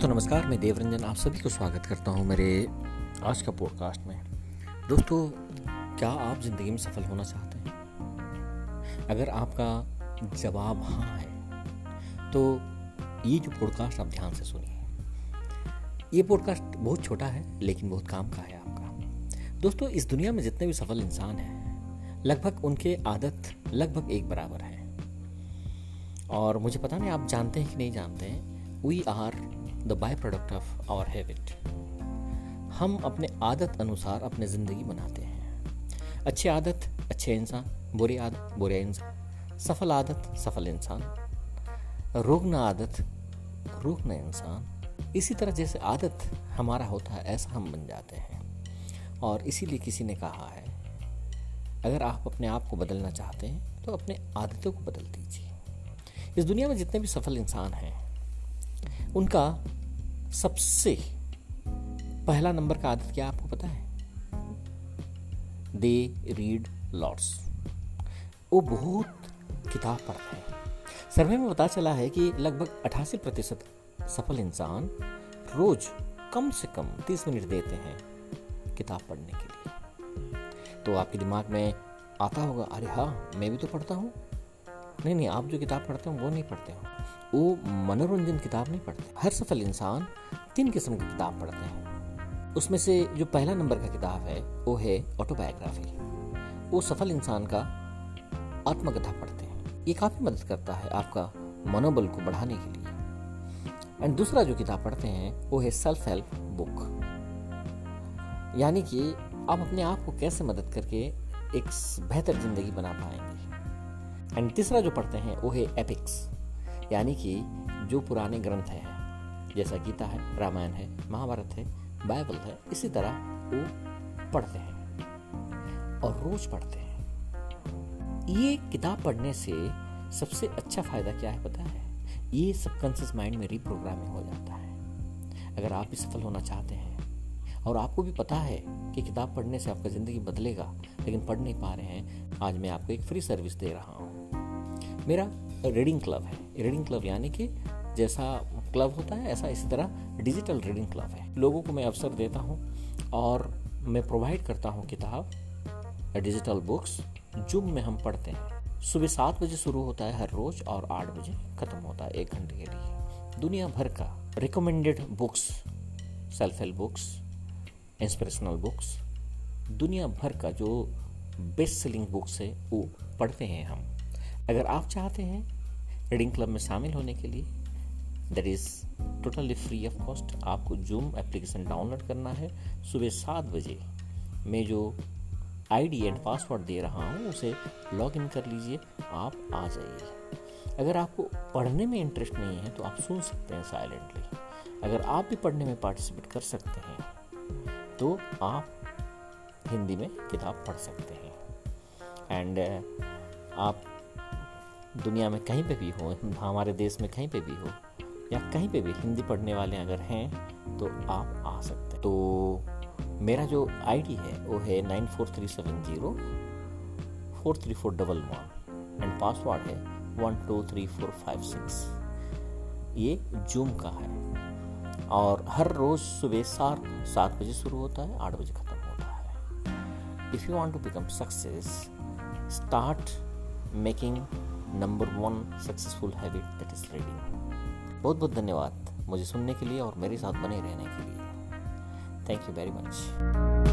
दोस्तों, नमस्कार। मैं देवरंजन आप सभी को स्वागत करता हूँ मेरे आज का पॉडकास्ट में। दोस्तों, क्या आप ज़िंदगी में सफल होना चाहते हैं? अगर आपका जवाब हाँ है तो ये जो पॉडकास्ट आप ध्यान से सुनिए। ये पॉडकास्ट बहुत छोटा है, लेकिन बहुत काम का है आपका। दोस्तों, इस दुनिया में जितने भी सफल इंसान हैं, लगभग उनके आदत लगभग एक बराबर है। और मुझे पता नहीं, आप जानते हैं कि नहीं जानते हैं we are the byproduct of our habit हम अपने आदत अनुसार अपने ज़िंदगी बनाते हैं। अच्छी आदत, अच्छे इंसान, बुरी आदत बुरे इंसान, सफल आदत, सफल इंसान रोगना आदत रोगना इंसान, इसी तरह जैसे आदत हमारा होता है, ऐसा हम बन जाते हैं। और इसीलिए किसी ने कहा है, अगर आप अपने आप को बदलना चाहते हैं तो अपने आदतों को बदल दीजिए। इस दुनिया में जितने भी सफल इंसान हैं उनका सबसे पहला नंबर का आदत क्या आपको पता है? दे रीड लॉट्स वो बहुत किताब पढ़ते हैं। सर्वे में पता चला है कि लगभग अठासी प्रतिशत सफल इंसान रोज कम से कम तीस मिनट देते हैं किताब पढ़ने के लिए। तो आपके दिमाग में आता होगा, अरे हाँ मैं भी तो पढ़ता हूँ। नहीं नहीं, आप जो किताब पढ़ते हो, वो नहीं पढ़ते हो। वो मनोरंजन किताब नहीं पढ़ते। हर सफल इंसान तीन किस्म की किताब पढ़ते हैं। उसमें से जो पहला नंबर का किताब है, वो है ऑटोबायोग्राफी वो सफल इंसान का आत्मकथा पढ़ते हैं। ये काफ़ी मदद करता है आपका मनोबल को बढ़ाने के लिए। एंड दूसरा जो किताब पढ़ते हैं, वो है सेल्फ हेल्प बुक यानी कि आप अपने आप को कैसे मदद करके एक बेहतर ज़िंदगी बना पाएँगे। एंड तीसरा जो पढ़ते हैं, वो है एपिक्स यानी कि जो पुराने ग्रंथ हैं, जैसा गीता है, रामायण है, महाभारत है, बाइबल है, इसी तरह वो पढ़ते हैं और रोज पढ़ते हैं. ये किताब पढ़ने से सबसे अच्छा फ़ायदा क्या है पता है? ये सबकॉन्शियस माइंड में रिप्रोग्रामिंग हो जाता है. अगर आप भी सफल होना चाहते हैं और आपको भी पता है कि किताब पढ़ने से आपका ज़िंदगी बदलेगा, लेकिन पढ़ नहीं पा रहे हैं, आज मैं आपको एक फ्री सर्विस दे रहा हूँ. मेरा रीडिंग क्लब है। रीडिंग क्लब यानी कि जैसा क्लब होता है, ऐसा इसी तरह डिजिटल रीडिंग क्लब है। लोगों को मैं अवसर देता हूँ और मैं प्रोवाइड करता हूँ किताब डिजिटल बुक्स जो में हम पढ़ते हैं। सुबह सात बजे शुरू होता है हर रोज और आठ बजे खत्म होता है एक घंटे के लिए। दुनिया भर का recommended books self help books inspirational books दुनिया भर का जो बेस्ट सेलिंग बुक्स है, वो पढ़ते हैं हम। अगर आप चाहते हैं रीडिंग क्लब में शामिल होने के लिए that is totally free of cost आपको जूम एप्लीकेशन डाउनलोड करना है सुबह सात बजे। मैं जो आईडी एंड पासवर्ड दे रहा हूँ, उसे लॉग इन कर लीजिए, आप आ जाइए। अगर आपको पढ़ने में इंटरेस्ट नहीं है तो आप सुन सकते हैं साइलेंटली अगर आप भी पढ़ने में पार्टिसिपेट कर सकते हैं तो आप हिंदी में किताब पढ़ सकते हैं। एंड आप दुनिया में कहीं पे भी हो, हमारे देश में कहीं पे भी हो, या कहीं पे भी हिंदी पढ़ने वाले अगर हैं तो आप आ सकते हैं। तो मेरा जो आईडी है, वो है nine four three seven zero four three four double one and password है one two three four five six ये जूम का है और हर रोज़ सुबह सात सात बजे शुरू होता है, आठ बजे ख़त्म होता है। If you want to become success start making number one successful habit that is reading. बहुत बहुत धन्यवाद मुझे सुनने के लिए और मेरे साथ बने रहने के लिए। Thank you very much